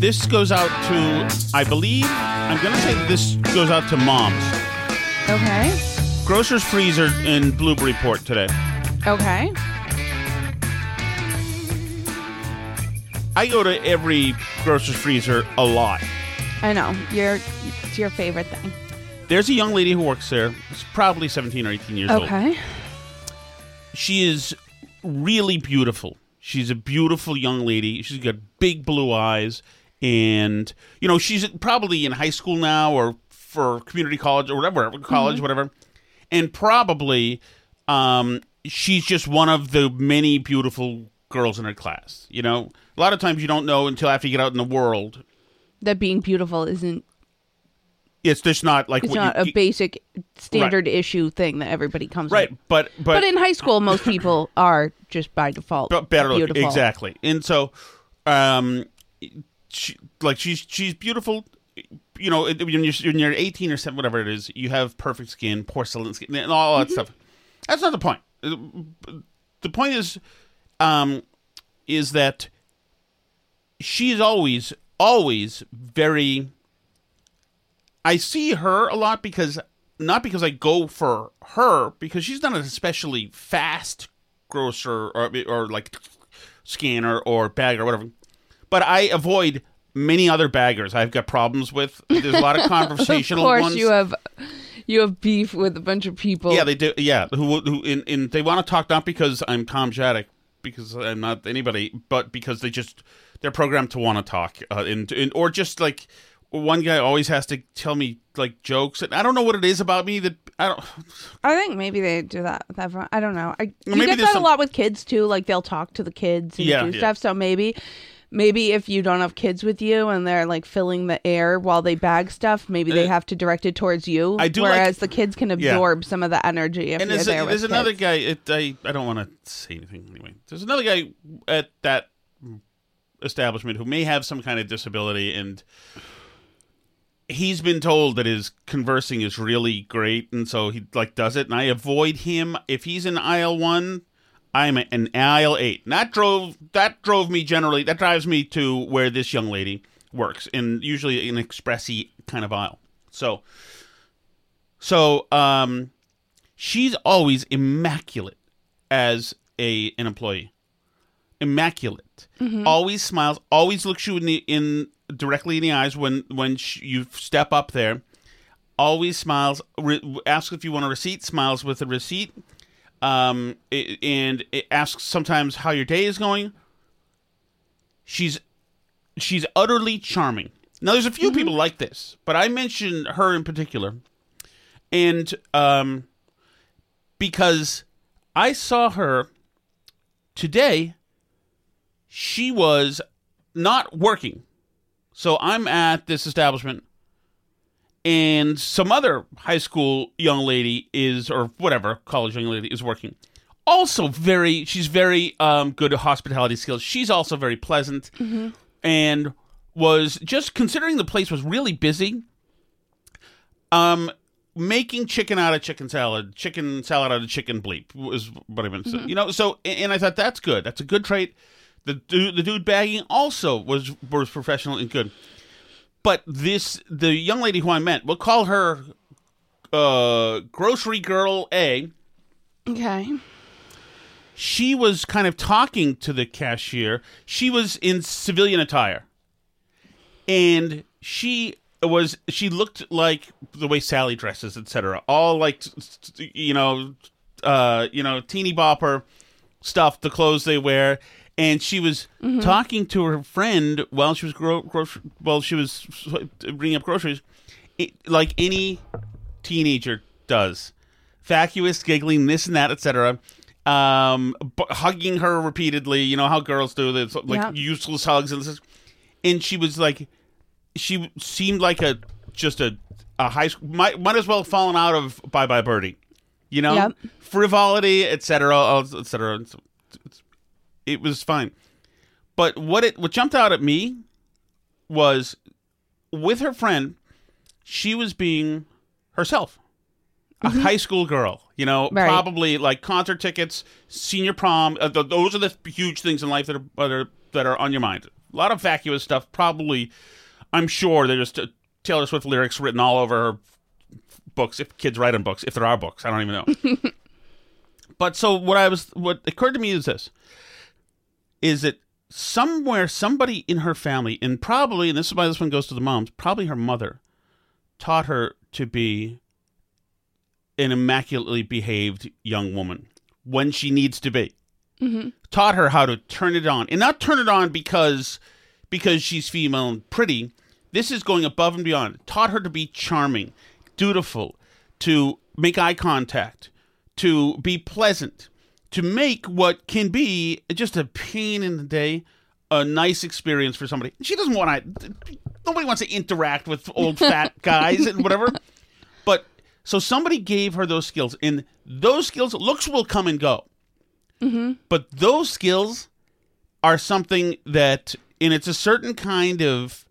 This goes out to, I believe, I'm going to say this goes out to moms. Okay. Grocer's freezer in Newburyport today. Okay. I go to every grocer's freezer a lot. I know. Your it's your favorite thing. There's a young lady who works there. She's probably 17 or 18 years old. Okay. She is really beautiful. She's a beautiful young lady. She's got big blue eyes. And, you know, she's probably in high school now or for community college or whatever, college, Mm-hmm. whatever. And probably um, she's just one of the many beautiful girls in her class. You know, a lot of times you don't know until after you get out in the world. That being beautiful isn't It's just not like it's not you, a basic standard issue thing that everybody comes right. with. But but But in high school most people are just by default better looking. beautiful. exactly and so um she, like she's she's beautiful you know when you're, when you're 18 or 7 whatever it is you have perfect skin porcelain skin and all Mm-hmm. that stuff that's not the point the point is um is that she is always always very I see her a lot because not because I go for her because she's not an especially fast grocer or or like scanner or bagger or whatever. But I avoid many other baggers I've got problems with. There's a lot of conversational. Of course ones. you have you have beef with a bunch of people. Yeah, they do. Yeah, who who in, in they want to talk not because I'm Tom Shattuck, because I'm not anybody, but because they just they're programmed to want to talk, uh, and, and or just like one guy always has to tell me like jokes, and I don't know what it is about me that I don't. I think maybe they do that with everyone. I don't know. I, you maybe get that some- a lot with kids too. Like they'll talk to the kids and Yeah, do yeah. stuff. So maybe, maybe if you don't have kids with you and they're like filling the air while they bag stuff, maybe they Uh, have to direct it towards you. I do like- Whereas the kids can absorb some of the energy if and there's, there a, there's another guy. It, I I don't want to say anything anyway. There's another guy at that establishment who may have some kind of disability, and he's been told that his conversing is really great, and so he like does it. And I avoid him if he's in aisle one. I'm in aisle eight. And that drove that drove me generally. That drives me to where this young lady works, in usually an expressy kind of aisle. So, so um, she's always immaculate as a an employee. Immaculate, always smiles, always looks you in the in directly in the eyes when when sh- you step up there. Always smiles. Re- asks if you want a receipt. Smiles with a receipt. Um, i- and it asks sometimes how your day is going. She's she's utterly charming. Now, there's a few people like this, but I mentioned her in particular, and um, because I saw her today she was not working. So I'm at this establishment and some other high school young lady is or whatever college young lady is working. Also very she's very um, good at hospitality skills. She's also very pleasant and was just considering the place was really busy um making chicken out of chicken salad chicken salad out of chicken bleep was what i meant to say you know? So and i thought that's good. That's a good trait the dude, the dude bagging also was was professional and good but this the young lady who I met, we'll call her uh grocery girl A. Okay. She was kind of talking to the cashier. She was in civilian attire. And she was she looked like the way Sally dresses, etc. All like you know uh you know teeny bopper stuff, the clothes they wear. And she was talking to her friend while she was gro- grocery while she was bringing up groceries, it, like any teenager does, vacuous, giggling, this and that, etc. Um, b- hugging her repeatedly. You know how girls do this, like Yeah. useless hugs and this. And she was like, she seemed like a just a a high school might might as well have fallen out of Bye Bye Birdie, you know, Yep. frivolity, etc., etc. It was fine, but what it what jumped out at me was with her friend, she was being herself, a high school girl. You know, Right. probably like concert tickets, senior prom. Uh, th- those are the huge things in life that are, that are that are on your mind. A lot of vacuous stuff. Probably, I'm sure there's uh, Taylor Swift lyrics written all over her books. If kids write in books, if there are books, I don't even know. but so what I was, what occurred to me is this: is that somewhere somebody in her family, and probably, and this is why this one goes to the moms, probably her mother, taught her to be an immaculately behaved young woman when she needs to be. Mm-hmm. Taught her how to turn it on, and not turn it on because because she's female and pretty. This is going above and beyond. Taught her to be charming, dutiful, to make eye contact, to be pleasant, to make what can be just a pain in the day a nice experience for somebody. She doesn't want to. Nobody wants to interact with old fat guys and whatever. But so somebody gave her those skills, and those skills, looks will come and go. Mm-hmm. But those skills are something that, and it's a certain kind of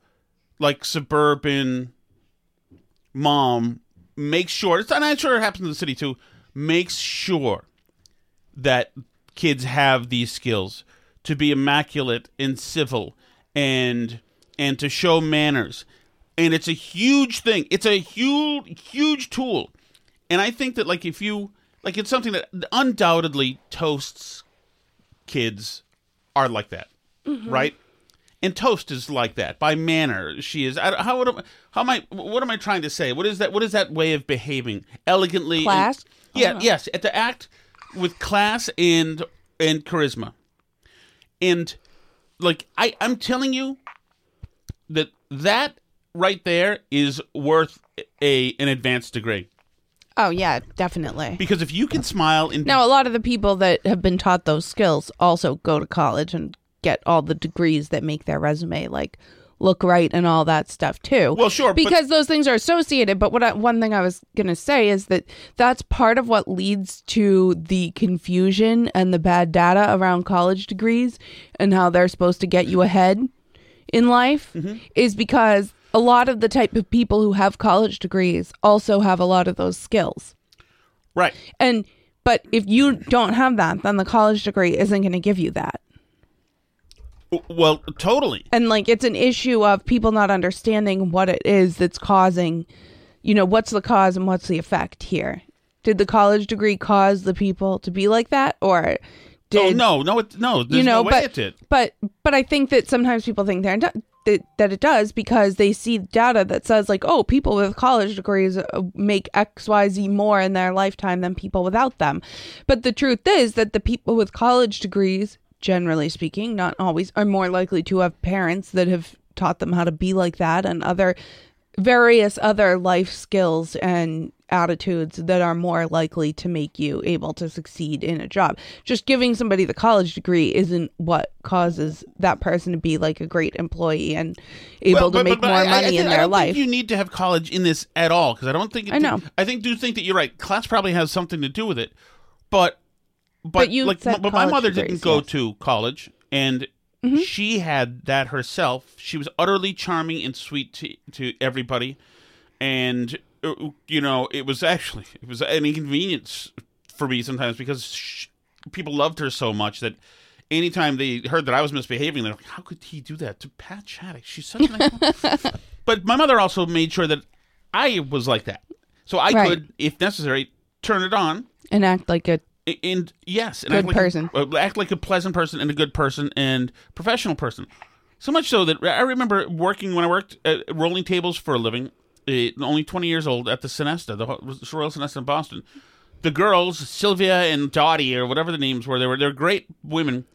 like suburban mom makes sure. It's, and I'm sure it happens in the city too. Makes sure that kids have these skills to be immaculate and civil and and to show manners. And it's a huge thing. It's a huge huge tool. And i think that like if you like it's something that undoubtedly toasts kids are like that mm-hmm. right? And toast is like that by manner. She is I, how would I, how am i what am i trying to say? What is that what is that way of behaving? Elegantly and- Class? yeah uh-huh. yes at the act with class and and charisma and like i i'm telling you that that right there is worth a an advanced degree Oh yeah, definitely. because if you can smile and Now, a lot of the people that have been taught those skills also go to college and get all the degrees that make their resume like look right and all that stuff too. Well, sure, but- because those things are associated. But what I, one thing I was gonna say is that that's part of what leads to the confusion and the bad data around college degrees and how they're supposed to get you ahead in life Mm-hmm. is because a lot of the type of people who have college degrees also have a lot of those skills. right And but if you don't have that, then the college degree isn't going to give you that. Well totally. And like it's an issue of people not understanding what it is that's causing, you know, what's the cause and what's the effect here. Did the college degree cause the people to be like that or did oh no no it, no there's you know, no way but it did. but but I think that sometimes people think they're that that it does because they see data that says like oh people with college degrees uh, make xyz more in their lifetime than people without them. But the truth is that the people with college degrees generally speaking not always are more likely to have parents that have taught them how to be like that and other various other life skills and attitudes that are more likely to make you able to succeed in a job. Just giving somebody the college degree isn't what causes that person to be like a great employee and able Well, to but- make but more I- I money think- in I their don't life. Think you need to have college in this at all because I don't think. It I know. I think do think that you're right. Class probably has something to do with it, but but, But you like, but my mother degrees, didn't go yes. Mm-hmm. to college, and she had that herself. She was utterly charming and sweet to to everybody, and uh, you know it was actually it was an inconvenience for me sometimes because sh people loved her so much that. Anytime they heard that I was misbehaving, they're like, "How could he do that to Pat Shattuck? She's such a nice." But my mother also made sure that I was like that, so I Right. could, if necessary, turn it on. and act like a- And yes, and Good act like person. A, uh, act like a pleasant person and a good person and professional person. So much so that I remember working when I worked at rolling tables for a living. eh, only twenty years old at the Sonesta, the Royal Sonesta in Boston. The girls, Sylvia and Dottie, or whatever the names were, they were they're great women.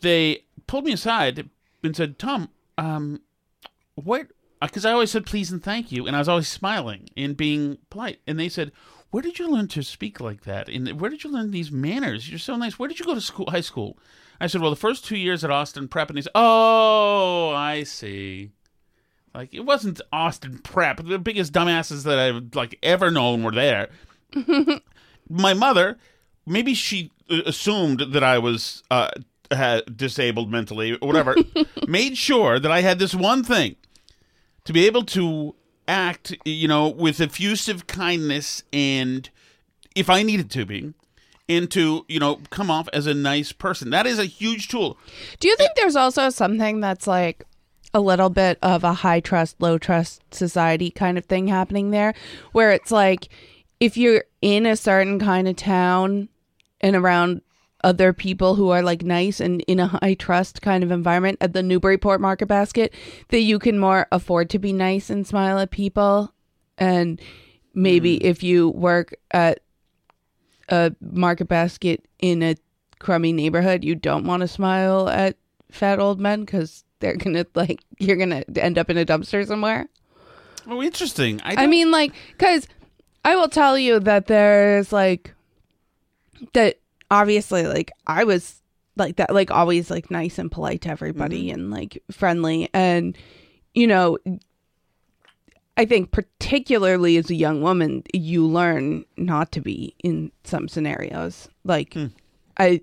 They pulled me aside and said, "Tom, um, what because I always said please and thank you, and I was always smiling and being polite. And they said, "Where did you learn to speak like that? And where did you learn these manners? You're so nice. Where did you go to school, high school?" I said, "Well, the first two years at Austin Prep." And they said, "Oh, I see." Like it wasn't Austin Prep. The biggest dumbasses that I've like ever known were there. My mother, maybe she uh, assumed that I was uh, disabled mentally or whatever, made sure that I had this one thing to be able to act, you know, with effusive kindness and if I needed to be, and to, you know, come off as a nice person. That is a huge tool. Do you think there's also something that's like a little bit of a high trust, low trust society kind of thing happening there? Where it's like if you're in a certain kind of town and around other people who are like nice and in a high trust kind of environment at the Newburyport Market Basket, that you can more afford to be nice and smile at people. And maybe mm. if you work at a market basket in a crummy neighborhood, you don't want to smile at fat old men because they're gonna like you're gonna end up in a dumpster somewhere. Oh, interesting. I, I mean, like, because I will tell you that there's like that. Obviously, like I was like that, like always like nice and polite to everybody mm-hmm. and like friendly, and you know. I think particularly as a young woman, you learn not to be in some scenarios. Like, hmm. I,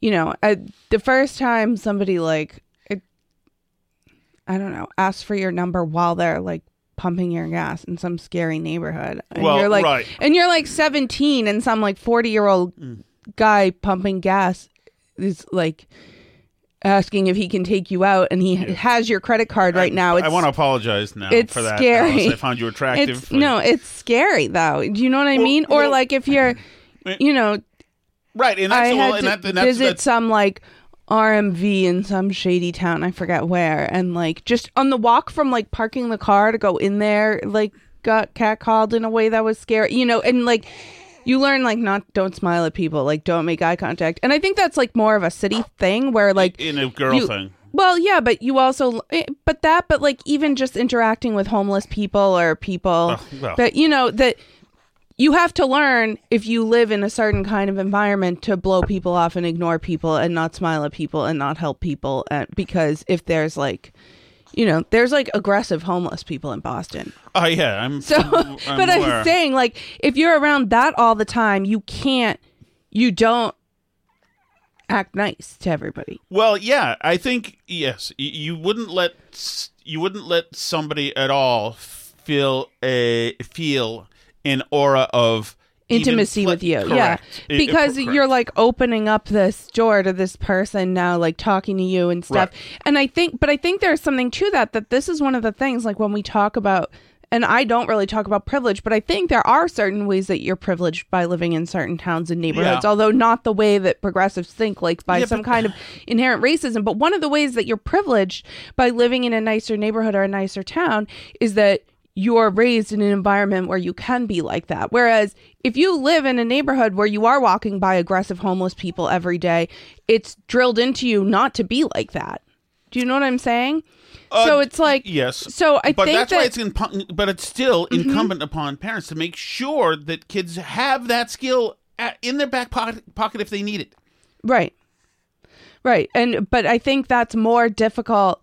you know, I, the first time somebody like, it, I don't know, asks for your number while they're like pumping your gas in some scary neighborhood, and Well, you're like, right. and you're like 17, and some like 40 year old mm. Guy pumping gas is like asking if he can take you out, and he has your credit card right now. It's I want to apologize now it's for that. scary. I found you attractive. it's no, it's scary though. Do you know what I Well, mean? Or like if you're, eh, eh. you know, right, and that's I well, had and that, and that's, visit that's some like RMV in some shady town. I forget where, and like just on the walk from like parking the car to go in there, like got catcalled in a way that was scary. You know, and like you learn like not don't smile at people, like don't make eye contact. And I think that's like more of a city thing where like in a girl you- thing. well, yeah, but you also, eh, but that, but like even just interacting with homeless people or people Oh, well. that, you know, that you have to learn if you live in a certain kind of environment to blow people off and ignore people and not smile at people and not help people. And, because if there's like, you know, there's like aggressive homeless people in Boston. Oh yeah, I'm. So, I'm but aware. I'm saying, like, if you're around that all the time, you can't, you don't act nice to everybody. Well, yeah, I think yes. You wouldn't let you wouldn't let somebody at all feel a feel an aura of intimacy fle- with you Correct. yeah I- I- because correct. you're like opening up this door to this person now like talking to you and stuff Right. and i think but i think there's something to that that this is one of the things like when we talk about and i don't really talk about privilege but i think there are certain ways that you're privileged by living in certain towns and neighborhoods Yeah. although not the way that progressives think like by Yeah, some but- kind of inherent racism but one of the ways that you're privileged by living in a nicer neighborhood or a nicer town is that you're raised in an environment where you can be like that. Whereas if you live in a neighborhood where you are walking by aggressive homeless people every day, it's drilled into you not to be like that. Do you know what I'm saying? Uh, so it's like yes. So I but think that's that why it's impo- but it's still Mm-hmm. incumbent upon parents to make sure that kids have that skill at, in their back pocket, pocket if they need it. Right. Right. And but I think that's more difficult.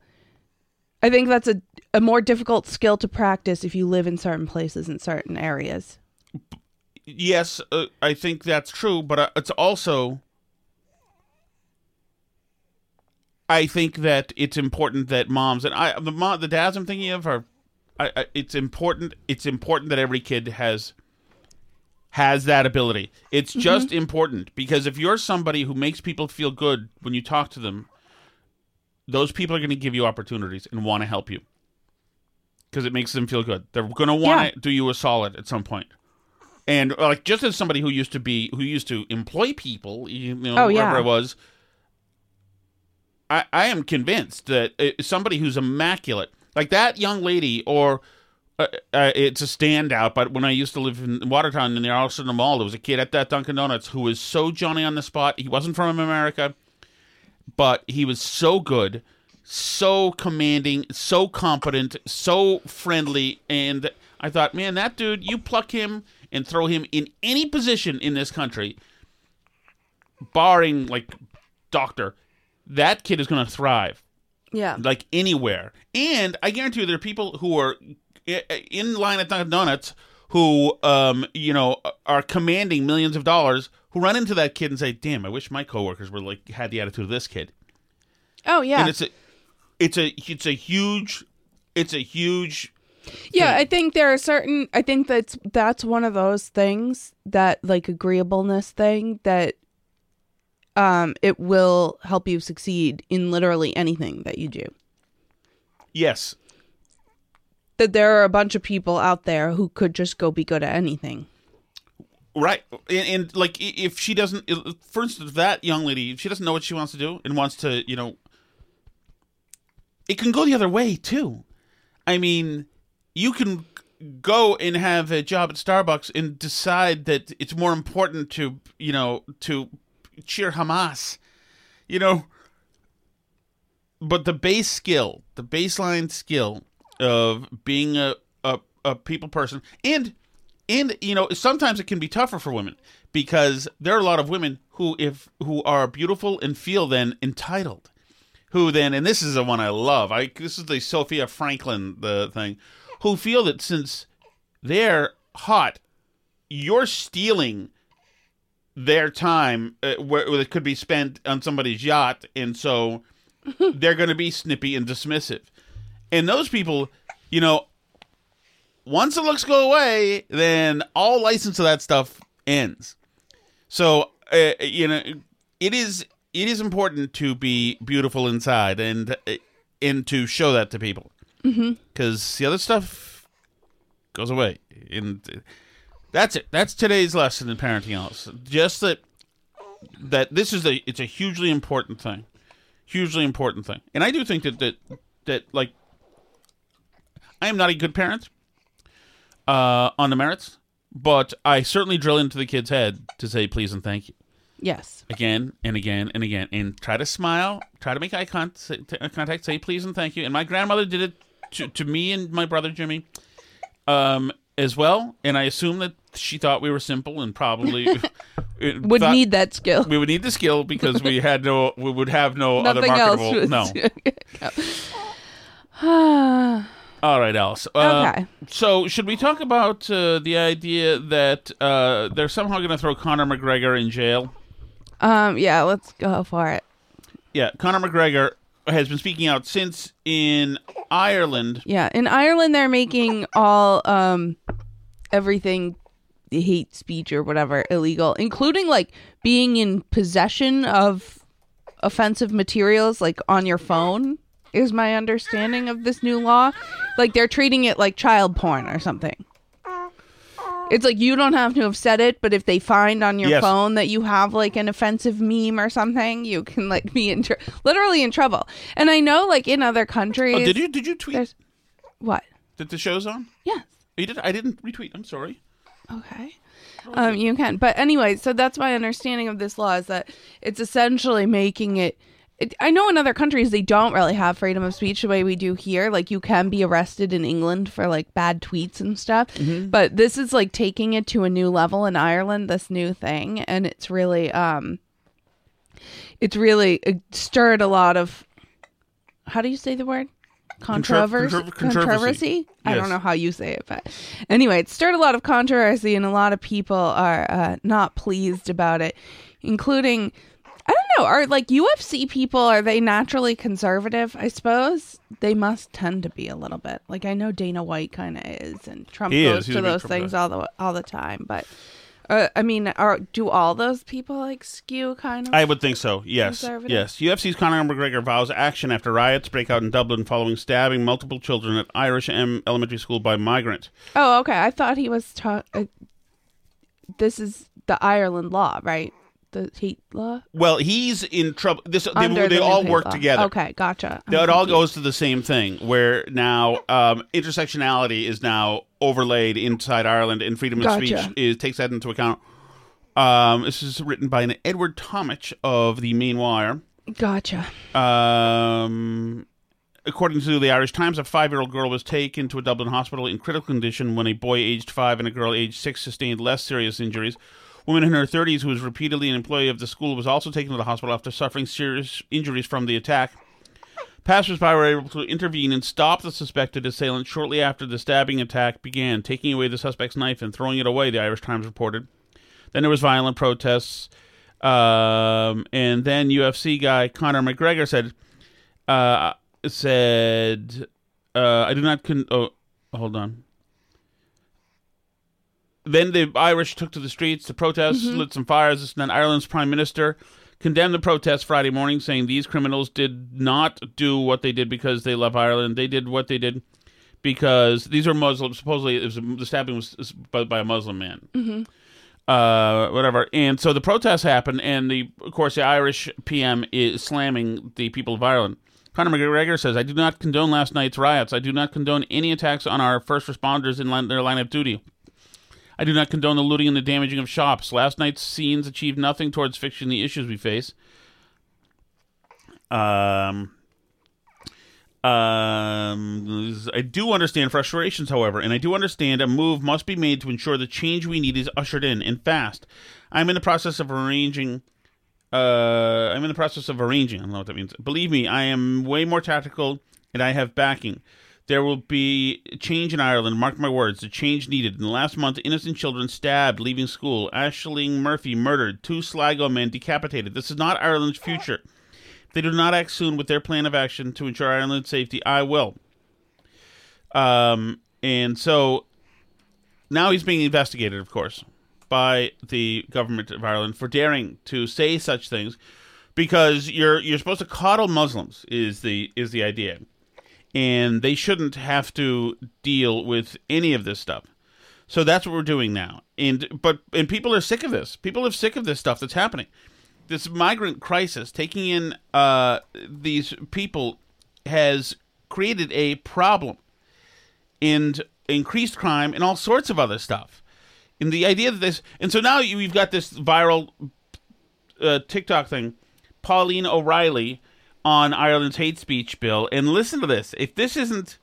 I think that's a a more difficult skill to practice if you live in certain places in certain areas. Yes, uh, I think that's true, but uh, it's also I think that it's important that moms and I the mom the dads I'm thinking of are I, I, it's important it's important that every kid has has that ability. It's just important because if you're somebody who makes people feel good when you talk to them, those people are going to give you opportunities and want to help you because it makes them feel good. They're going to want Yeah. to do you a solid at some point. And like just as somebody who used to be who used to employ people, you know, Oh, wherever yeah. I was, I I am convinced that somebody who's immaculate, like that young lady, or uh, uh, it's a standout. But when I used to live in Watertown in the Arlington Mall, there was a kid at that Dunkin' Donuts who was so Johnny on the spot. He wasn't from America, but he was so good, so commanding, so competent, so friendly, and I thought, man, that dude, you pluck him and throw him in any position in this country, barring like doctor, that kid is going to thrive Yeah. like anywhere. And I guarantee you, there are people who are in line at Dunkin' Donuts who, um, you know, are commanding millions of dollars who run into that kid and say, "Damn, I wish my coworkers were like had the attitude of this kid." Oh yeah. And it's a, it's a, it's a huge, it's a huge. Yeah. I think there are certain I think that's that's one of those things that like agreeableness thing that um it will help you succeed in literally anything that you do. Yes, That there are a bunch of people out there who could just go be good at anything. Right, and, and like if she doesn't, for instance, that young lady, if she doesn't know what she wants to do and wants to, you know, it can go the other way too. I mean, you can go and have a job at Starbucks and decide that it's more important to, you know, to cheer Hamas, you know. But the base skill, the baseline skill of being a a, a people person, and and you know sometimes it can be tougher for women because there are a lot of women who if who are beautiful and feel then entitled who then and this is the one i love i this is the Sofia Franklyn the thing who feel that since they're hot you're stealing their time uh, where, where it could be spent on somebody's yacht and so they're going to be snippy and dismissive and those people you know once the looks go away, then all license to that stuff ends. So uh, you know, it is it is important to be beautiful inside and uh, and to show that to people because the other stuff goes away. And uh, that's it. That's today's lesson in parenting. Else, just that that this is a it's a hugely important thing, hugely important thing. And I do think that that that like I am not a good parent uh, on the merits, but I certainly drill into the kid's head to say please and thank you Yes. again and again and again, and try to smile, try to make eye contact, contact say please and thank you. And my grandmother did it to, to me and my brother Jimmy, um, as well. And I assume that she thought we were simple and probably Would need that skill. we would need the skill because we had no, we would have no other Nothing else. marketable. was- No. All right, Alice. Uh, Okay. So, should we talk about uh, the idea that uh, they're somehow going to throw Conor McGregor in jail? Um. Yeah. Let's go for it. Yeah, Conor McGregor has been speaking out since in Ireland. Yeah. In Ireland, they're making all um everything hate speech or whatever illegal, including like being in possession of offensive materials like on your phone. Is my understanding of this new law. Like they're treating it like child porn or something. It's like you don't have to have said it, but if they find on your Yes. phone that you have like an offensive meme or something, you can like be in tr- literally in trouble. And I know like in other countries, Oh, did you did you tweet there's what? that the show's on? Yes. You did. I didn't retweet. I'm sorry. Okay. Um, you can. But anyway, so that's my understanding of this law is that it's essentially making it it, I know in other countries they don't really have freedom of speech the way we do here. Like you can be arrested in England for like bad tweets and stuff. Mm-hmm. But this is like taking it to a new level in Ireland, this new thing, and it's really um it's really it stirred a lot of how do you say the word? Controversy. contro- controversy. controversy. I don't know how you say it, but anyway, it stirred a lot of controversy, and a lot of people are uh, not pleased about it, including. I don't know. Are like UFC people? Are they naturally conservative? I suppose they must tend to be a little bit. Like I know Dana White kind of is, and Trump He is. goes He's to big those Trump things guy. all the all the time. But uh, I mean, are do all those people like skew kind of? I would think so. Yes, Conservative? yes. UFC's Conor McGregor vows action after riots break out in Dublin following stabbing multiple children at Irish M Elementary School by migrant. oh, okay. I thought he was. Ta- uh, this is the Ireland law, right? The hate law. Well, he's in trouble. This they, Under they the all work law. together. Okay, gotcha. I'm It all confused. goes to the same thing, where now um, intersectionality is now overlaid inside Ireland, and freedom of Gotcha. speech is takes that into account. Um, this is written by an Edward Tomich of the Maine Wire. Gotcha. Um, according to the Irish Times, a five-year-old girl was taken to a Dublin hospital in critical condition when a boy aged five and a girl aged six sustained less serious injuries. Woman in her 30s, who was repeatedly an employee of the school, was also taken to the hospital after suffering serious injuries from the attack. Passersby were able to intervene and stop the suspected assailant shortly after the stabbing attack began, taking away the suspect's knife and throwing it away, the Irish Times reported. Then there was violent protests. Um, and then UFC guy Conor McGregor said, uh, said, uh, I do not con- oh, hold on. Then the Irish took to the streets to protest, lit some fires. And then Ireland's prime minister condemned the protests Friday morning, saying these criminals did not do what they did because they love Ireland. They did what they did because these are Muslims. Supposedly, it was, the stabbing was by, by a Muslim man uh, whatever. And so the protests happened, and the of course the Irish PM is slamming the people of Ireland. Conor McGregor says, "I do not condone last night's riots. I do not condone any attacks on our first responders in line, their line of duty. I do not condone the looting and the damaging of shops. Last night's scenes achieved nothing towards fixing the issues we face." Um. Um, I do understand frustrations, however, and I do understand a move must be made to ensure the change we need is ushered in and fast. I'm in the process of arranging. Uh, I'm in the process of arranging. I don't know what that means. Believe me, I am way more tactical, and I have backing. There will be a change in Ireland. Mark my words. The change needed. In the last month, innocent children stabbed leaving school. Ashling Murphy murdered. Two Sligo men decapitated. This is not Ireland's future. If they do not act soon with their plan of action to ensure Ireland's safety, I will. Um, and so now he's being investigated, of course, by the government of Ireland for daring to say such things, because you're you're supposed to coddle Muslims is the is the idea, and they shouldn't have to deal with any of this stuff. So that's what we're doing now, and but and people are sick of this. People are sick of this stuff that's happening this migrant crisis taking in uh, these people has created a problem and increased crime and all sorts of other stuff. And the idea that this, and so now you've got this viral uh, TikTok thing, Pauline O'Reilly on Ireland's hate speech bill. And listen to this: if this isn't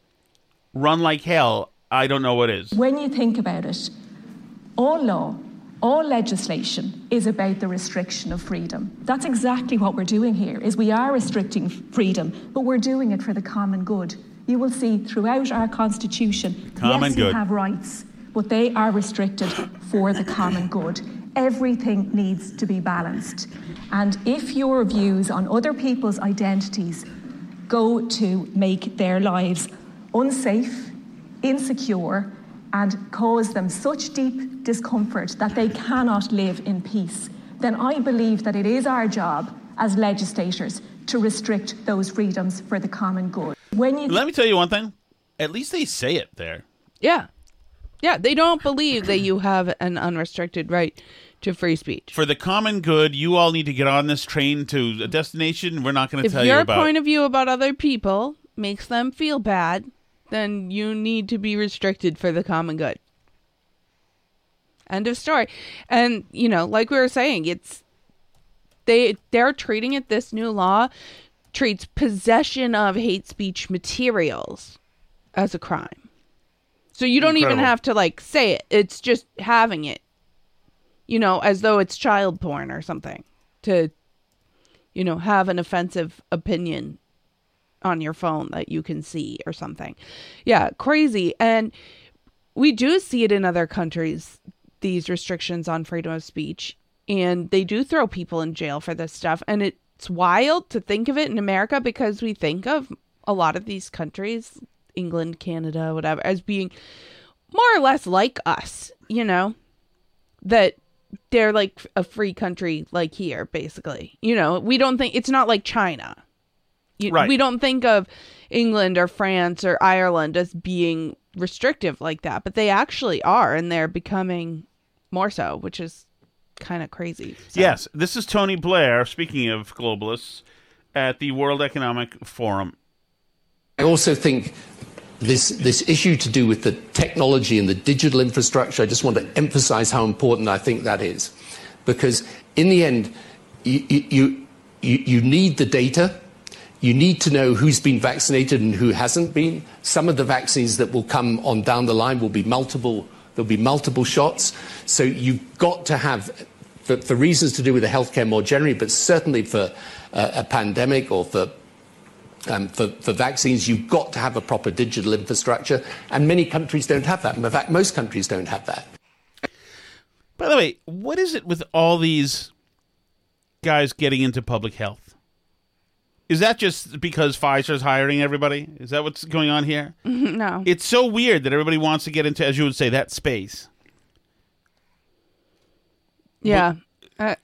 run like hell, I don't know what is. When you think about it, all law, all legislation is about the restriction of freedom. That's exactly what we're doing here. Is we are restricting freedom, but we're doing it for the common good. You will see throughout our constitution, Common yes, good. you have rights, but they are restricted for the common good. Everything needs to be balanced. And if your views on other people's identities go to make their lives unsafe, insecure, and cause them such deep discomfort that they cannot live in peace, then I believe that it is our job as legislators to restrict those freedoms for the common good. When you Let me tell you one thing. At least they say it there. Yeah. Yeah, they don't believe that you have an unrestricted right to free speech. For the common good, you all need to get on this train to a destination we're not going to tell you about. If your point of view about other people makes them feel bad, then you need to be restricted for the common good. End of story. And, you know, like we were saying, it's they they're treating it this new law treats possession of hate speech materials as a crime. So you don't even have to like say it. It's just having it. You know, as though it's child porn or something to you know, have an offensive opinion on your phone that you can see or something. Yeah, crazy. And we do see it in other countries, these restrictions on freedom of speech. And they do throw people in jail for this stuff. And it's wild to think of it in America because we think of a lot of these countries, England, Canada, whatever, as being more or less like us, you know, that they're like a free country like here, basically. You know, we don't think it's not like China. You, Right. We don't think of England or France or Ireland as being restrictive like that, but they actually are, and they're becoming more so, which is kind of crazy. So- Yes, this is Tony Blair, speaking of globalists, at the World Economic Forum. I also think this, this issue to do with the technology and the digital infrastructure, I just want to emphasize how important I think that is. Because in the end, you, you, you, you need the data. You need to know who's been vaccinated and who hasn't been. Some of the vaccines that will come on down the line will be multiple, there'll be multiple shots. So you've got to have, for, for reasons to do with the healthcare more generally, but certainly for uh, a pandemic or for um, for, for vaccines, you've got to have a proper digital infrastructure, and many countries don't have that. In fact, most countries don't have that. By the way, what is it with all these guys getting into public health? Is that just because Pfizer's hiring everybody? Is that what's going on here? no. It's so weird that everybody wants to get into, as you would say, that space. yeah. Uh,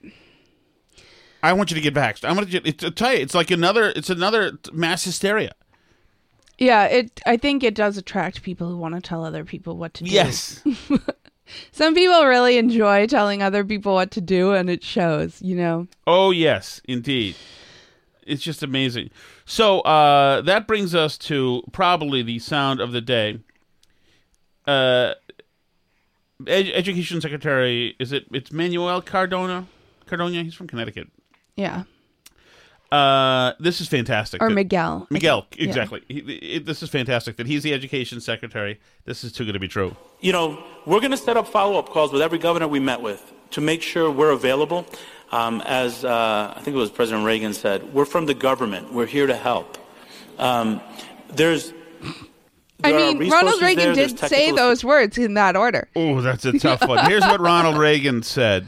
I want you to get vaxxed. I'm going to it's, tell you, it's like another, it's another mass hysteria. yeah, it. I think it does attract people who want to tell other people what to do. Yes. Some people really enjoy telling other people what to do, and it shows, you know? Oh yes, indeed. It's just amazing. So uh, that brings us to probably the sound of the day. Uh, Ed- Education Secretary is it? It's Manuel Cardona. Cardona. He's from Connecticut. Yeah. Uh, this is fantastic. Or That- Miguel. Miguel, Yeah. exactly. He, it, this is fantastic that he's the education secretary. This is too good to be true. you know, we're going to set up follow-up calls with every governor we met with to make sure we're available. Um, as uh, I think it was President Reagan said, we're from the government. We're here to help. Um, there's. I there are mean, Ronald Reagan there, there's did say those words in that order. Oh, that's a tough one. Here's what Ronald Reagan said.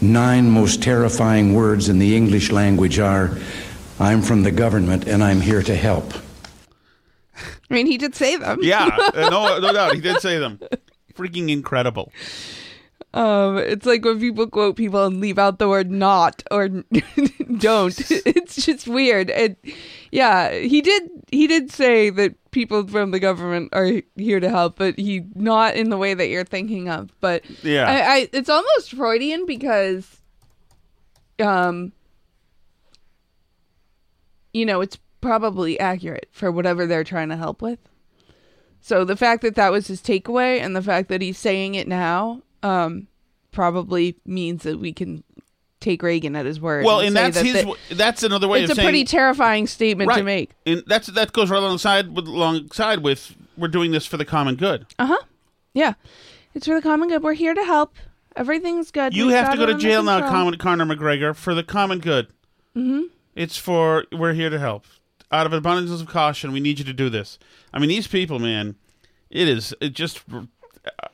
Nine most terrifying words in the English language are I'm from the government and I'm here to help. I mean, he did say them. Yeah, no, no doubt. He did say them. Freaking incredible. Um, it's like when people quote people and leave out the word not or don't. It's just weird. And yeah, he did he did say that people from the government are here to help, but he not in the way that you're thinking of. But Yeah. I, I it's almost Freudian because um you know, it's probably accurate for whatever they're trying to help with. So the fact that that was his takeaway and the fact that he's saying it now um probably means that we can take Reagan at his word. Well, and say that's that his. w that's another way it's a saying pretty terrifying statement to make. And that's that goes right alongside with alongside with we're doing this for the common good. Uh huh. Yeah, it's for the common good. We're here to help. Everything's good. You We've have to go to jail now, control. Conor, McGregor, for the common good. Mm-hmm. It's for we're here to help. Out of abundance of caution, we need you to do this. I mean, these people, man, it is it just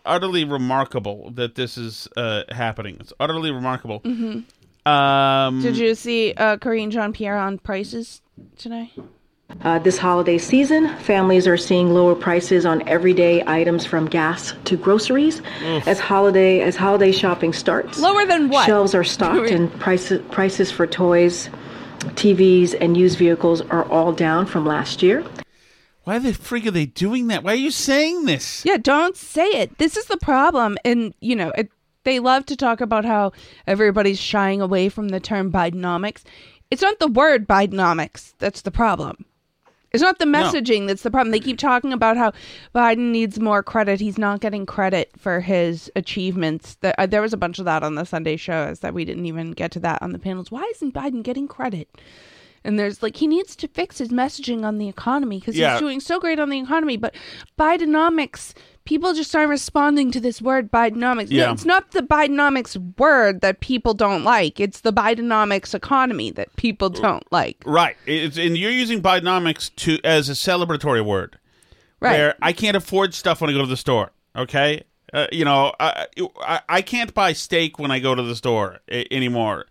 utterly remarkable that this is uh, happening. It's utterly remarkable. Mm-hmm. Um, Did you see uh, Karine Jean-Pierre on prices today? Uh, this holiday season, families are seeing lower prices on everyday items from gas to groceries. Oof. As holiday as holiday shopping starts, Lower than what? Shelves are stocked, and prices prices for toys, TVs, and used vehicles are all down from last year. Why the frig are they doing that? Why are you saying this? Yeah, don't say it. This is the problem. And, you know, it, they love to talk about how everybody's shying away from the term Bidenomics. It's not the word Bidenomics that's the problem. It's not the No. messaging that's the problem. They keep talking about how Biden needs more credit. He's not getting credit for his achievements. There, uh, was a bunch of that on the Sunday show, as that we didn't even get to that on the panels. Why isn't Biden getting credit? And there's like he needs to fix his messaging on the economy because Yeah. he's doing so great on the economy. But Bidenomics, people just aren't responding to this word Bidenomics. No, Yeah. It's not the Bidenomics word that people don't like. It's the Bidenomics economy that people don't like. Right. It's, and you're using Bidenomics to as a celebratory word. Right. Where I can't afford stuff when I go to the store. Okay. Uh, you know, I, I I can't buy steak when I go to the store anymore.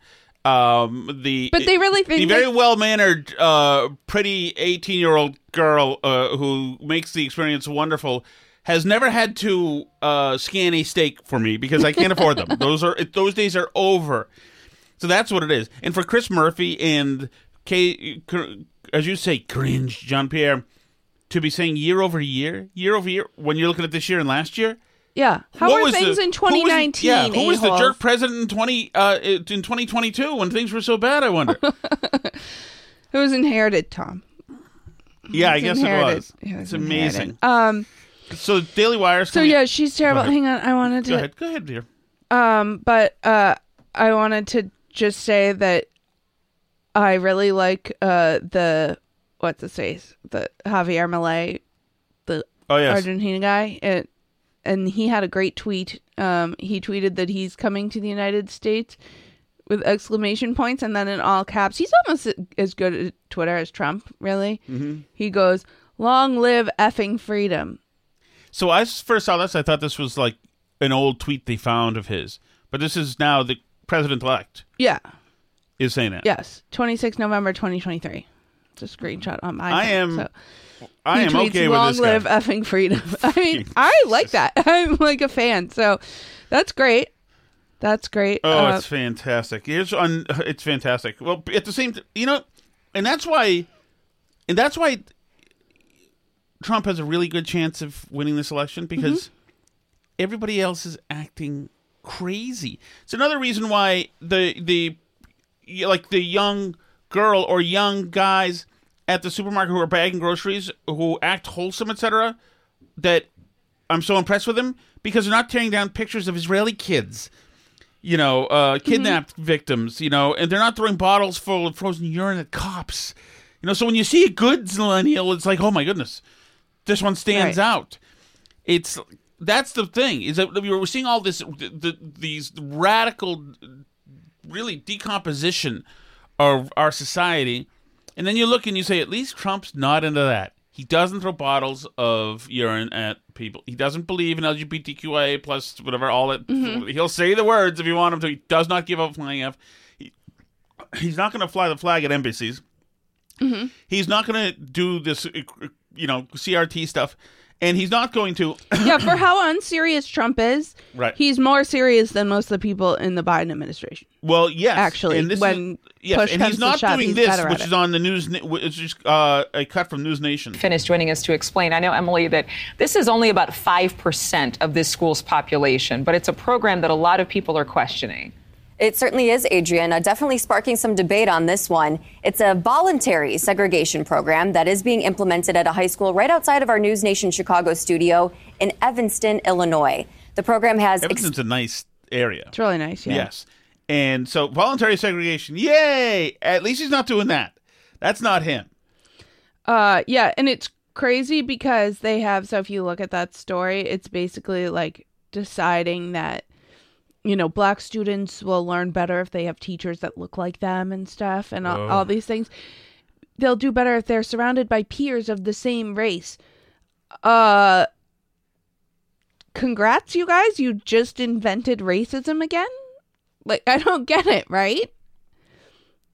Um, the But they really the very well mannered, uh, pretty eighteen year old girl uh, who makes the experience wonderful has never had to uh, scan a steak for me because I can't afford them. Those are those days are over. So that's what it is. And for Chris Murphy and K, as you say, cringe, John Pierre, to be saying year over year, year over year, when you're looking at this year and last year. Yeah. How what are things the- in who was- 2019? yeah, who was the jerk president in twenty uh, in 2022 when things were so bad? I wonder. It was inherited, Tom. yeah, I guess inherited. it was. It was it's amazing. Um. So Daily Wire. So yeah, she's terrible. Hang on, I wanted to. Go ahead. Go ahead, dear. Um, but uh, I wanted to just say that I really like uh the what's his face, the Javier Milei, the Oh, yes. Argentina guy. It, and he had a great tweet. Um, he tweeted that he's coming to the United States with exclamation points, and then in all caps. He's almost as good at Twitter as Trump. Really, Mhm. he goes, "Long live effing freedom." So I first saw this, I thought this was like an old tweet they found of his, but this is now the president elect Yeah. is saying that. Yes, 26 November 2023. It's a screenshot on my. I phone, am- so. I am tweets, okay with Long this guy." live effing freedom. I mean, I like that. I'm like a fan. So that's great. That's great. Oh, Uh, it's fantastic. Here's on. It's fantastic. Well, at the same, t- you know, and that's why, and that's why Trump has a really good chance of winning this election because everybody else is acting crazy. It's another reason why the the like the young girl or young guys at the supermarket who are bagging groceries who act wholesome, etc. That I'm so impressed with them because they're not tearing down pictures of Israeli kids you know, uh, kidnapped victims, you know, and they're not throwing bottles full of frozen urine at cops. You know, so when you see a good millennial, it's like, oh my goodness, this one stands Right. out. It's that's the thing is that we're seeing all this, the, these radical, really decomposition of our society, and then you look and you say, at least Trump's not into that. He doesn't throw bottles of urine at people. He doesn't believe in LGBTQIA plus whatever. All that Mhm. he'll say the words if you want him to. He does not give up flying F. He, he's not going to fly the flag at embassies. mhm. He's not going to do this, you know, CRT stuff, and he's not going to. yeah, for how unserious Trump is, Right. he's more serious than most of the people in the Biden administration. Well, yes, Actually, and this when is, yes, push and comes he's to not shove, doing he's this, better at which it. is on the news. It's just uh, a cut from News Nation. finished joining us to explain. I know, Emily, that this is only about 5% of this school's population, but it's a program that a lot of people are questioning. It certainly is, Adrian. Uh, definitely sparking some debate on this one. It's a voluntary segregation program that is being implemented at a high school right outside of our News Nation Chicago studio in Evanston, Illinois. The program has. ex- Evanston's a nice area. It's really nice, yeah. Yes, And so voluntary segregation, yay! At least he's not doing that. That's not him. Uh, yeah, and it's crazy because they have. So if you look at that story, it's basically like deciding that you know black students will learn better if they have teachers that look like them and stuff, and all, Oh. all these things. They'll do better if they're surrounded by peers of the same race. Uh, congrats, you guys! You just invented racism again. Like I don't get it, right?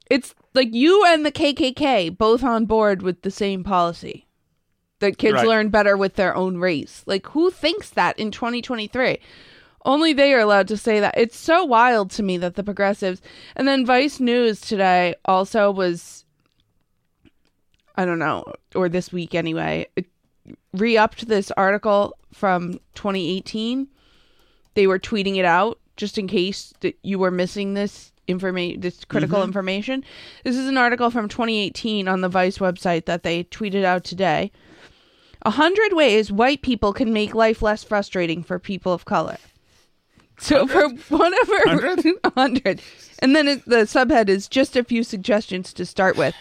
It's like you and the KKK both on board with the same policy. That kids Right. learn better with their own race. Like who thinks that in 2023? Only they are allowed to say that. It's so wild to me that the progressives and then Vice News today also was I don't know, or this week anyway, it re-upped this article from 2018. They were tweeting it out just in case that you were missing this information, this critical Mhm. information. This is an article from 2018 on the Vice website that they tweeted out today. A hundred ways white people can make life less frustrating for people of color. So for whatever a hundred, and then it, the subhead is just a few suggestions to start with.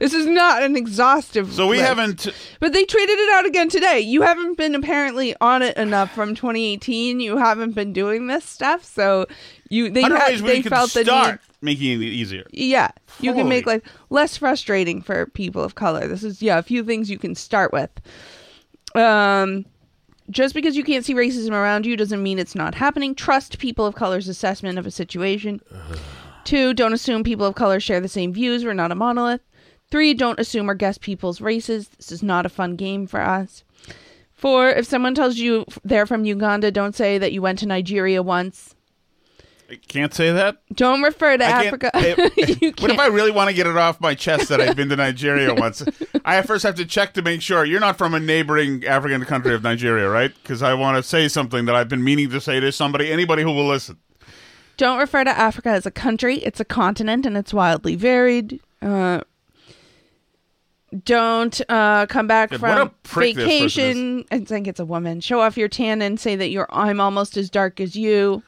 This is not an exhaustive. So we list. haven't. But they tweeted it out again today. You haven't been apparently on it enough from 2018. You haven't been doing this stuff, so you they Hundred had, ways they felt the start need. making it easier. Yeah, you can make life less frustrating for people of color. This is yeah, a few things you can start with. Um, just because you can't see racism around you doesn't mean it's not happening. Trust people of color's assessment of a situation. Two, don't assume people of color share the same views. We're not a monolith. Three, don't assume or guess people's races. This is not a fun game for us. Four, if someone tells you they're from Uganda, don't say that you went to Nigeria once. Can't say that. Don't refer to I Africa. eh, what if I really want to get it off my chest that I've been to Nigeria once? I first have to check to make sure you're not from a neighboring African country of Nigeria, right? Because I want to say something that I've been meaning to say to somebody, anybody who will listen. Don't refer to Africa as a country. It's a continent and it's wildly varied. Uh, don't uh, come back from prick this person vacation. I think it's a woman. Show off your tan and say that you're. I'm almost as dark as you.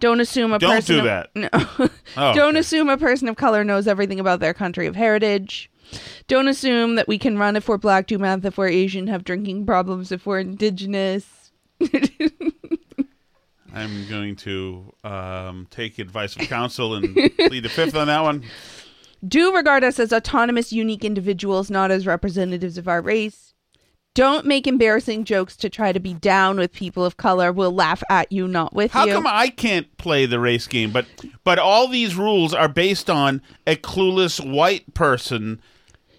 Don't assume a Don't person. do of- that. No. Oh, Don't assume a person of color knows everything about their country of heritage. Don't assume that we can run if we're black, do math if we're Asian, have drinking problems if we're indigenous. I'm going to um, take advice of counsel and plead the fifth on that one. Do regard us as autonomous, unique individuals, not as representatives of our race. Don't make embarrassing jokes to try to be down with people of color. We'll laugh at you, not with you. How you. come I can't play the race game? But but all these rules are based on a clueless white person.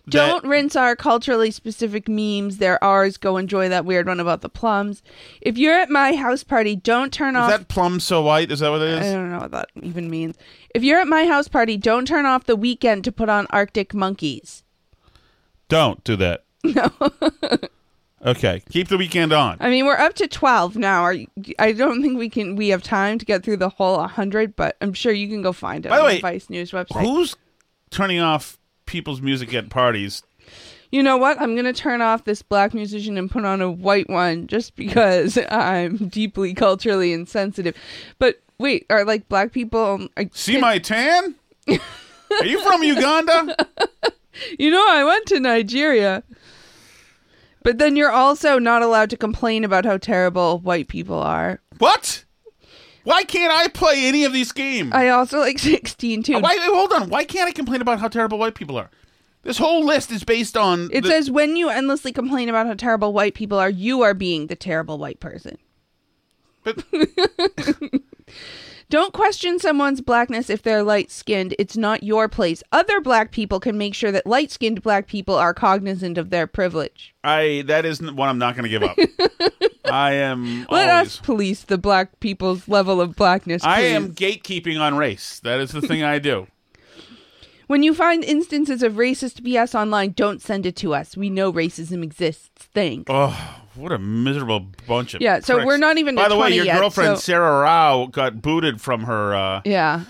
that- Don't rinse our culturally specific memes. They're ours. Go enjoy that weird one about the plums. If you're at my house party, don't turn off Is off. that plum so white? Is that what it I is? don't know what that even means. If you're at my house party, don't turn off the Weeknd to put on Arctic Monkeys. Don't do that. No. Okay, keep the Weeknd on. I mean, we're up to 12 now. Are you, I don't think we can we have time to get through the whole 100, but I'm sure you can go find it By the on way, the Vice News website. Who's turning off people's music at parties? You know what? I'm going to turn off this black musician and put on a white one just because I'm deeply culturally insensitive. But wait, are like black people um, I See my tan? Are you from Uganda? You know, I went to Nigeria. But then you're also not allowed to complain about how terrible white people are. What? Why can't I play any of these games? I also like 16 too. Why, hold on. Why can't I complain about how terrible white people are? This whole list is based on. It the- says when you endlessly complain about how terrible white people are, you are being the terrible white person. But Don't question someone's blackness if they're light skinned. It's not your place. Other black people can make sure that light skinned black people are cognizant of their privilege. I that isn't one I'm not going to give up. I am Let always. us police the black people's level of blackness. I am gatekeeping on race. That is the thing I do. When you find instances of racist BS online, don't send it to us. We know racism exists. Thanks. Oh, what a miserable bunch of Yeah, so pricks. we're not even By the way, your yet, girlfriend so- Sarah Rao got booted from her uh, Yeah.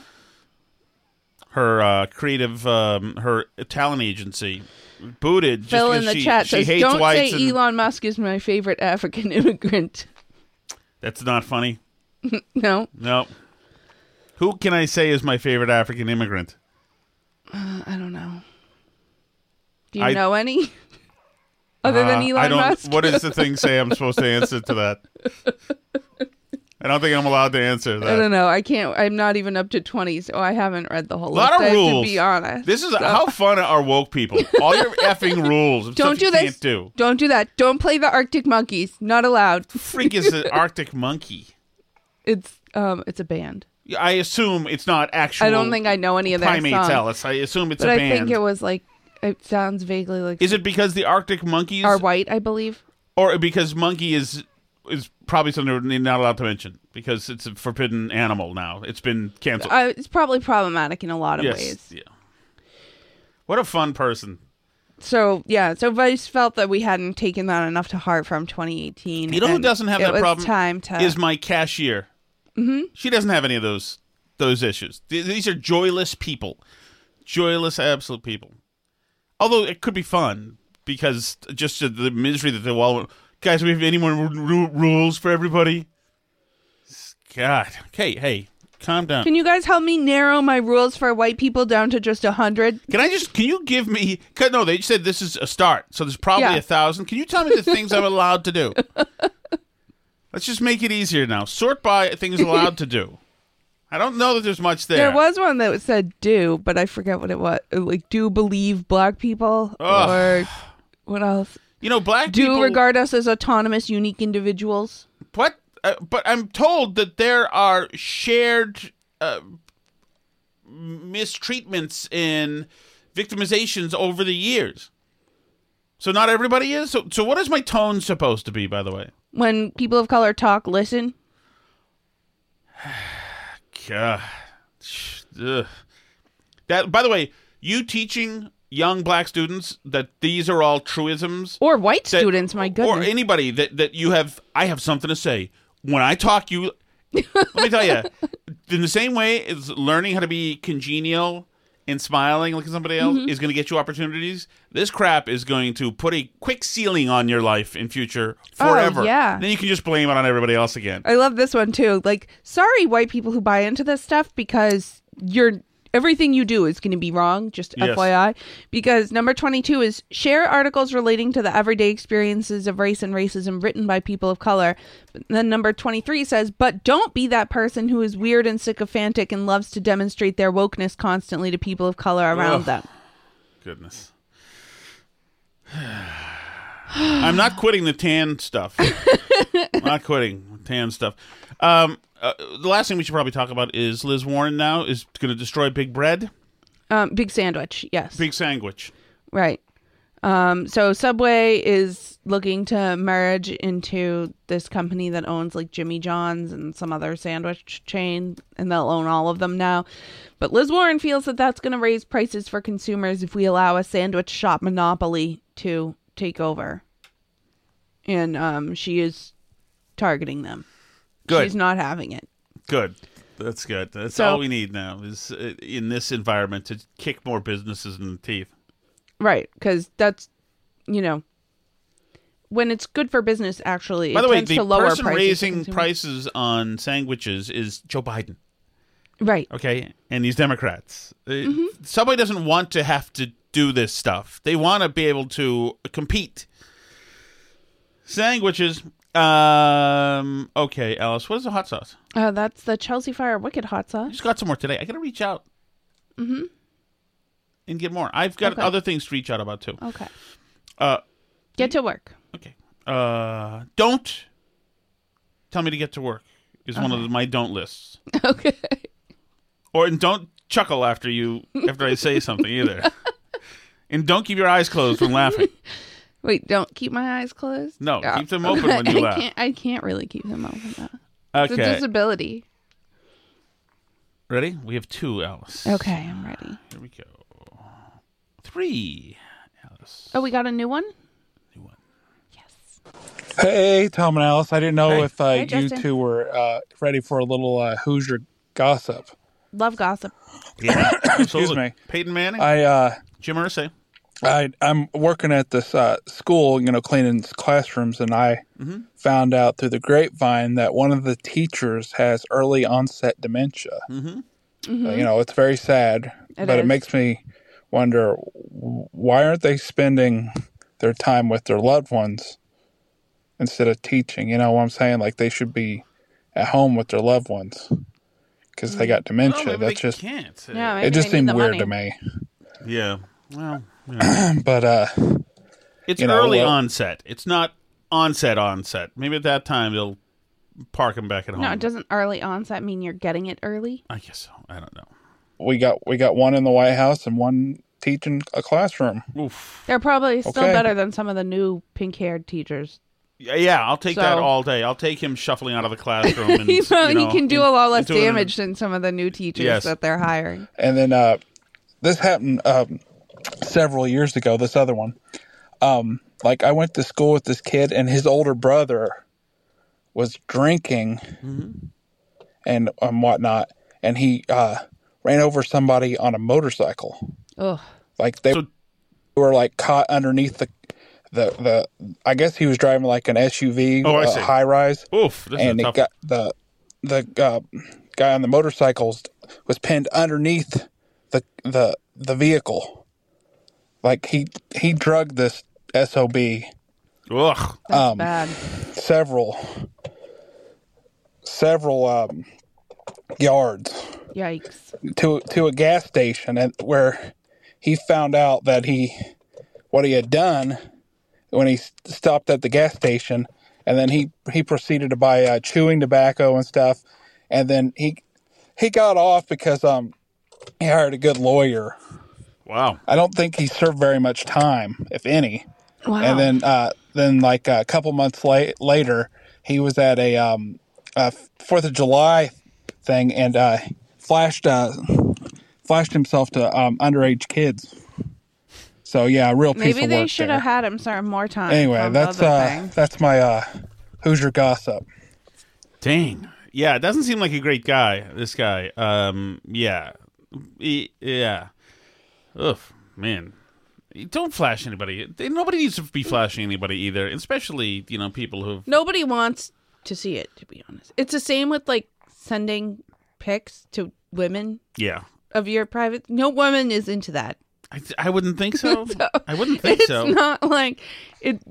her uh, creative um, her talent agency. Booted. just Phil in the she, chat she says, "Don't say and- Elon Musk is my favorite African immigrant." That's not funny. no. No. Who can I say is my favorite African immigrant? Uh, I don't know. Do you I- know any? Other than Uh, Elon I don't. Musk. What does the thing say? I'm supposed to answer to that. I don't think I'm allowed to answer that. I don't know. I can't. I'm not even up to 20, so I haven't read the whole A lot list. of rules. To be honest, This is So- how fun are woke people? All your effing rules. Don't do this. Can't do. Don't do that. Don't play the Arctic Monkeys. Not allowed. Freak is an Arctic monkey. It's um, it's a band. I assume it's not actual. I don't think I know any of their primates, songs. Alice. I assume it's but a I band. think it was like it sounds vaguely like Is it because the Arctic monkeys are white? I believe. or because monkey is is probably something we're not allowed to mention because it's a forbidden animal now. It's been canceled. Uh, it's probably problematic in a lot of yes. ways. Yeah. What a fun person. So yeah, so Vice felt that we hadn't taken that enough to heart from 2018. You know who and doesn't have it that was problem? Time to is my cashier. Mhm. She doesn't have any of those those issues. Th- These are joyless people, joyless, absolute people. Although it could be fun because just the misery that they all guys. We have any more ru- ru- rules for everybody? God. Okay. Hey, calm down. Can you guys help me narrow my rules for white people down to just a hundred? Can I just? Can you give me? 'cause no, they said this is a start, so there's probably Yeah. a thousand. Can you tell me the things I'm allowed to do? Let's just make it easier now. Sort by things allowed to do. I don't know that there's much there. There was one that said do, but I forget what it was. Like do believe black people Ugh. or what else? You know, black people do people regard us as autonomous, unique individuals. What? Uh, but I'm told that there are shared uh, mistreatments and victimizations over the years. So not everybody is. So, so what is my tone supposed to be? By the way, When people of color talk, listen. God. Ugh. That. By the way, you teaching young black students that these are all truisms, Or white that- students, my goodness. or anybody that that you have. I have something to say when I talk. You. let me tell you. In the same way as learning how to be congenial and smiling like somebody else Mhm. is going to get you opportunities, this crap is going to put a quick ceiling on your life in future Oh, forever. yeah. Then you can just blame it on everybody else again. I love this one too. Like, sorry, white people who buy into this stuff because you're everything you do is going to be wrong. Just Yes. FYI, because number twenty-two is share articles relating to the everyday experiences of race and racism written by people of color. But then number twenty-three says, but don't be that person who is weird and sycophantic and loves to demonstrate their wokeness constantly to people of color around Ugh. them. Goodness. I'm not quitting the tan stuff. not quitting tan stuff. Um, uh, the last thing we should probably talk about is Liz Warren now is going to destroy Big Bread, Um, big sandwich, yes. Big Sandwich. Right. Um, so Subway is looking to merge into this company that owns like Jimmy John's and some other sandwich chain, and they'll own all of them now. But Liz Warren feels that that's going to raise prices for consumers if we allow a sandwich shop monopoly to take over. And um, she is targeting them. Good. She's not having it. Good. That's good. That's So- all we need now is uh, in this environment to kick more businesses in the teeth. Right. Because that's, you know, when it's good for business, actually, By it the way, tends the to lower person prices raising prices on sandwiches is Joe Biden. Right. Okay, and these Democrats. Uh, Mm-hmm. Subway doesn't want to have to do this stuff. They want to be able to compete. Sandwiches. Um. Okay, Alice. What is the hot sauce? Uh, that's the Chelsea Fire Wicked Hot I Sauce. just got some more today. I got to reach out Mm-hmm. and get more. I've got Okay. other things to reach out about too. Okay. Uh. Get to work. Okay. Uh. Don't tell me to get to work. Is one of my don't lists. Okay. Or and don't chuckle after you after I say something either. and don't keep your eyes closed when laughing. Wait, don't keep my eyes closed. No, Yeah. keep them open when you I laugh. Can't, I can't really keep them open. Though. It's a disability. Ready? We have two, Alice. Okay, I'm ready. Here we go. Three. Alice. Oh, we got a new one. New one. Yes. Hey, Tom and Alice. I didn't know Hey. if uh, Hey, you two were uh, ready for a little uh, Hoosier gossip. Love gossip. Yeah. Excuse me. Peyton Manning. I uh, Jim Irsay. I I'm working at this uh, school, you know, cleaning classrooms, and I Mhm. found out through the grapevine that one of the teachers has early onset dementia. Mm-hmm. Mhm. you know, it's very sad, It but it makes me wonder why aren't they spending their time with their loved ones instead of teaching? You know what I'm saying? Like they should be at home with their loved ones because they got dementia. maybe That's they just can't. Yeah, maybe it just seemed weird money. to me. Yeah. Well, yeah. but uh, it's you know, early well- onset. It's not onset onset. Maybe at that time they'll park him back at home. No, doesn't early onset mean you're getting it early? I guess so. I don't know. we got we got one in the White House and one teaching a classroom. Oof. They're probably still Okay. better than some of the new pink-haired teachers. Yeah, yeah, I'll take that all day. I'll take him shuffling out of the classroom. And, he, you know, he can do in- a lot less into an- damage than some of the new teachers Yes. that they're hiring. And then uh, this happened um, several years ago. This other one, um, like I went to school with this kid, and his older brother was drinking and and whatnot, and he uh, ran over somebody on a motorcycle. Ugh. Like they were like caught underneath the the the. I guess he was driving like an SUV, Oh, uh, high rise. Oof, this and a it tough- got the the uh, guy on the motorcycles was pinned underneath the the the vehicle. Like he he drugged this sob. Ugh, That's bad. Several several um, yards Yikes. to to a gas station and where he found out that he what he had done when he stopped at the gas station and then he he proceeded to buy uh, chewing tobacco and stuff and then he he got off because um he hired a good lawyer Wow. i don't think he served very much time if any Wow. and then uh then like a couple months late, later he was at a um uh fourth of july thing and uh flashed uh flashed himself to um underage kids so yeah real piece Maybe of they should there. have had him serve more time. anyway that's uh that's my uh hoosier gossip Dang. Yeah, it doesn't seem like a great guy. This guy. Um. Yeah. He- yeah. Ugh. Man. Don't flash anybody. Nobody needs to be flashing anybody either, especially you know people who. Nobody wants to see it, to be honest. It's the same with like sending pics to women Yeah. of your private. No woman is into that. I, I wouldn't think so. I wouldn't think it's so. not like it.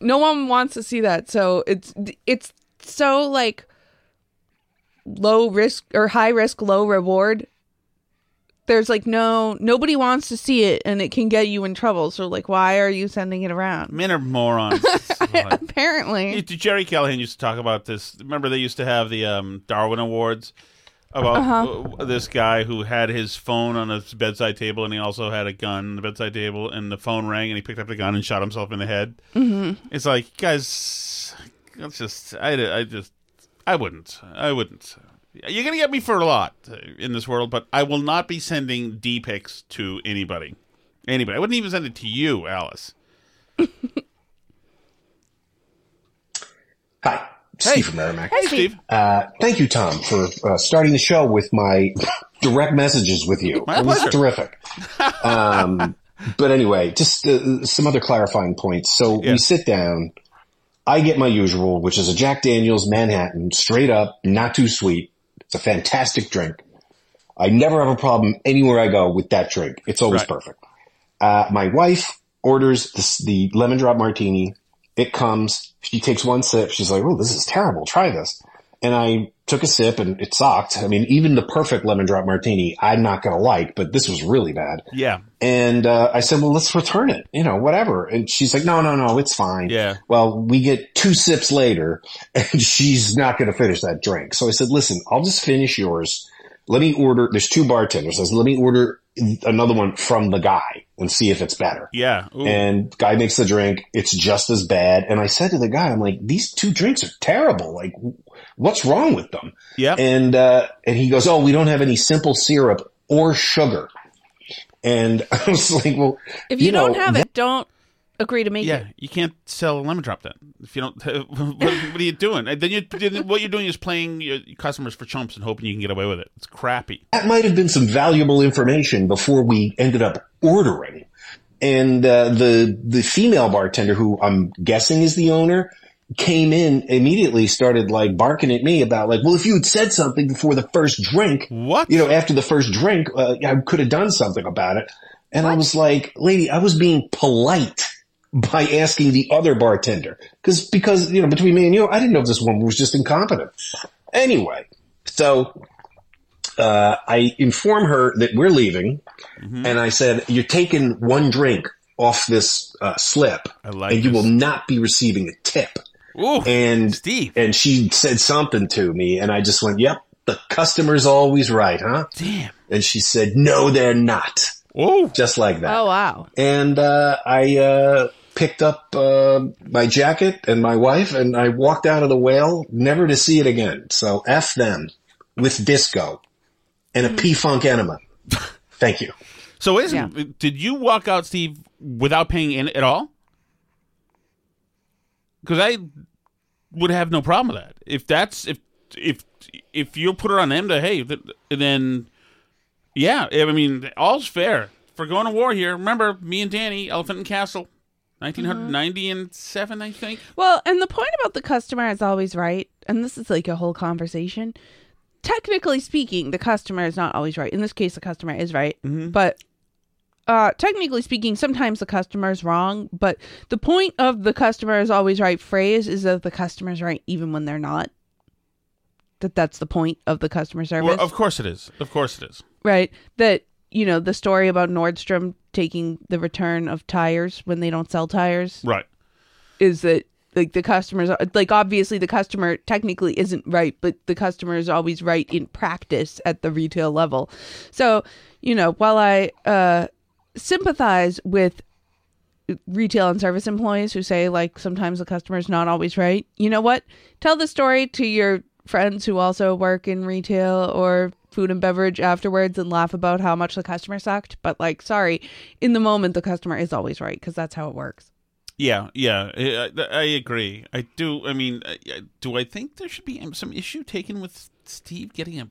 No one wants to see that. So it's it's so like low risk or high risk, low reward. There's like no nobody wants to see it, and it can get you in trouble. So like, why are you sending it around? Men are morons. Apparently, Gerry Callahan used to talk about this. Remember, they used to have the um, Darwin Awards about Uh-huh. uh, this guy who had his phone on his bedside table, and he also had a gun on the bedside table, and the phone rang, and he picked up the gun and shot himself in the head. Mhm. It's like, guys, that's just, I, I just, I wouldn't, I wouldn't. You're gonna get me for a lot in this world, but I will not be sending D pics to anybody. Anybody, I wouldn't even send it to you, Alice. Hi. Steve from Merrimack. Hey, Steve. Uh, thank you, Tom, for uh, starting the show with my direct messages with you. My it was pleasure. terrific. Um, but anyway, just uh, some other clarifying points. So we sit down. I get my usual, which is a Jack Daniels Manhattan, straight up, not too sweet. It's a fantastic drink. I never have a problem anywhere I go with that drink. It's always Right. perfect. Uh, my wife orders this, the lemon drop martini. It comes. She takes one sip. She's like, "Oh, this is terrible. Try this." And I took a sip, and it sucked. I mean, even the perfect lemon drop martini, I'm not gonna like, but this was really bad. Yeah. And uh, I said, "Well, let's return it. You know, whatever." And she's like, "No, no, no, it's fine." Yeah. Well, we get two sips later, and she's not going to finish that drink. So I said, "Listen, I'll just finish yours. Let me order." There's two bartenders. I said, "Let me order another one from the guy and see if it's better." Yeah. Ooh. And guy makes the drink. It's just as bad. And I said to the guy, "I'm like, these two drinks are terrible. Like, what's wrong with them?" Yeah. And uh, and he goes, "Oh, we don't have any simple syrup or sugar." And I was like, "Well, if you, know, don't have it, don't agree to make yeah, it. you can't sell a lemon drop then. If you don't, what, what are you doing? And then you, then what you're doing is playing your customers for chumps and hoping you can get away with it. It's crappy. that might have been some valuable information before we ended up ordering. And uh, the the female bartender, who I'm guessing is the owner, came in immediately started like barking at me about like well if you had said something before the first drink what? you know after the first drink uh, i could have done something about it. And i was like lady i was being polite by asking the other bartender. Because because you know between me and you i didn't know if this woman was just incompetent. Anyway so uh, i inform her that we're leaving and i said you're taking one drink off this uh, slip like and you this. will not be receiving a tip and Steve. and she said something to me, and I just went, "Yep, the customer's always right, huh?" Damn. And she said, "No, they're not." Oh, just like that. Oh wow. And uh, I uh, picked up uh, my jacket and my wife, and I walked out of the whale, never to see it again. So f them with disco and a P Funk enema. Thank you. So isn't did you walk out, Steve, without paying in at all? Because I would have no problem with that. If that's if if if you put it on them to hey, then yeah, I mean all's fair for going to war here. Remember me and Danny, Elephant and Castle, nineteen hundred mm-hmm. ninety and seven, I think. Well, and the point about the customer is always right, and this is like a whole conversation. Technically speaking, the customer is not always right. In this case, the customer is right, mm-hmm. but uh, technically speaking, sometimes the customer is wrong. But the point of the customer is always right phrase is that the customer is right even when they're not. That that's the point of the customer service. Well, of course it is. Of course it is. right that you know the story about nordstrom taking the return of tires when they don't sell tires Right. is that like the customers like obviously the customer technically isn't right but the customer is always right in practice at the retail level so you know while i uh sympathize with retail and service employees who say like sometimes the customer is not always right you know what tell the story to your friends who also work in retail or food and beverage afterwards and laugh about how much the customer sucked but like sorry in the moment the customer is always right because that's how it works Yeah, yeah, I, I- agree. I do. I mean, do I think there should be some issue taken with Steve getting a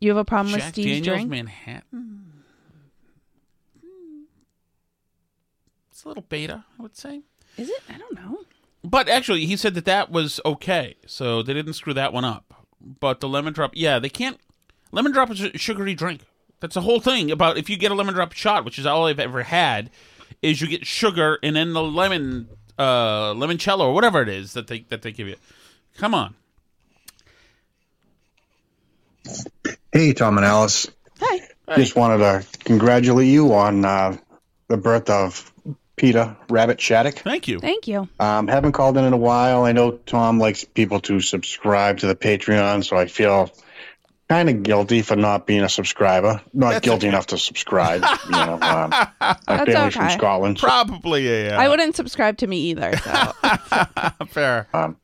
you have a problem with Jack steve's Daniels drink Manhattan? It's a little beta, I would say. is it i don't know But actually, he said that that was okay, so they didn't screw that one up. But the lemon drop, yeah, they can't. Lemon drop is a sugary drink. That's the whole thing about if you get a lemon drop shot, which is all I've ever had, is you get sugar and then the lemon, uh, limoncello or whatever it is that they that they give you. Come on, Hey, Tom and Alice. Hi. Just wanted to congratulate you on uh, the birth of Peter Rabbit Shattuck. Thank you. Thank you. Um, haven't called in in a while. I know Tom likes people to subscribe to the Patreon, so I feel kind of guilty for not being a subscriber. Not guilty enough to subscribe. you know, um, my That's family's from okay. Scotland. so- Probably, yeah. I wouldn't subscribe to me either. So. Fair. Um,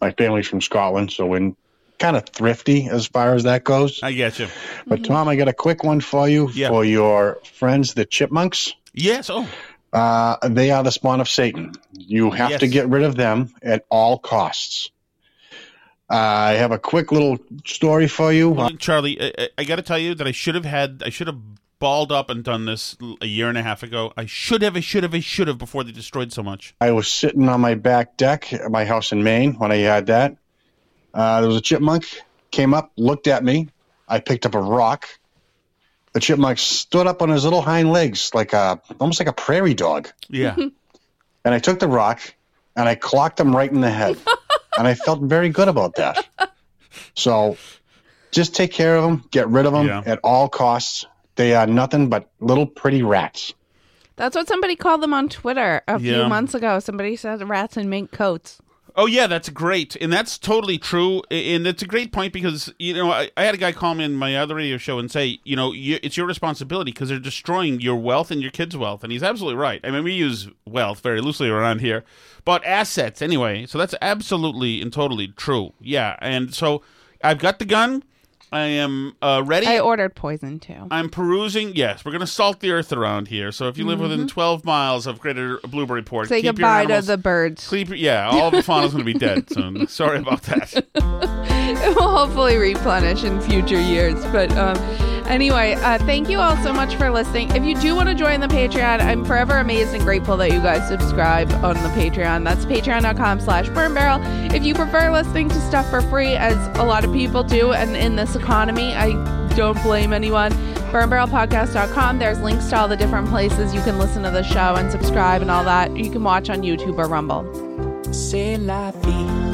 my family's from Scotland, so we're kind of thrifty as far as that goes. I get you. But Tom, I got a quick one for you for your friends, the chipmunks. Yes. Oh. Uh, they are the spawn of Satan. You have Yes. to get rid of them at all costs. Uh, I have a quick little story for you. Well, Charlie, I, I- got to tell you that I should have had, I should have balled up and done this a year and a half ago. I should have, I should have, I should have before they destroyed so much. I was sitting on my back deck at my house in Maine when I had that. Uh, there was a chipmunk came up, looked at me. I picked up a rock. The chipmunk stood up on his little hind legs, like a almost like a prairie dog. Yeah. And I took the rock and I clocked him right in the head, and I felt very good about that. So, just take care of them, get rid of them Yeah. at all costs. They are nothing but little pretty rats. That's what somebody called them on Twitter a few months ago. Somebody said rats in mink coats. Oh yeah, that's great, and that's totally true, and it's a great point because you know I, I had a guy call me in my other radio show and say, you know, you, it's your responsibility because they're destroying your wealth and your kids' wealth, and he's absolutely right. I mean, we use wealth very loosely around here, but assets anyway. So that's absolutely and totally true. Yeah, and so I've got the gun. I am uh, ready. I ordered poison too. I'm perusing. Yes, we're going to salt the earth around here. So if you live within 12 miles of Greater Blueberryport, Mm-hmm. Say keep your goodbye to the birds. Keep, yeah, all the fauna's going to be dead. So sorry about that. it will hopefully replenish in future years. But um, Anyway, uh, thank you all so much for listening. If you do want to join the Patreon, I'm forever amazed and grateful that you guys subscribe on the Patreon. That's patreon.com slash burn barrel. If you prefer listening to stuff for free, as a lot of people do, and in this economy, I don't blame anyone. Burnbarrelpodcast.com. There's links to all the different places you can listen to the show and subscribe and all that. You can watch on YouTube or Rumble. C'est la vie.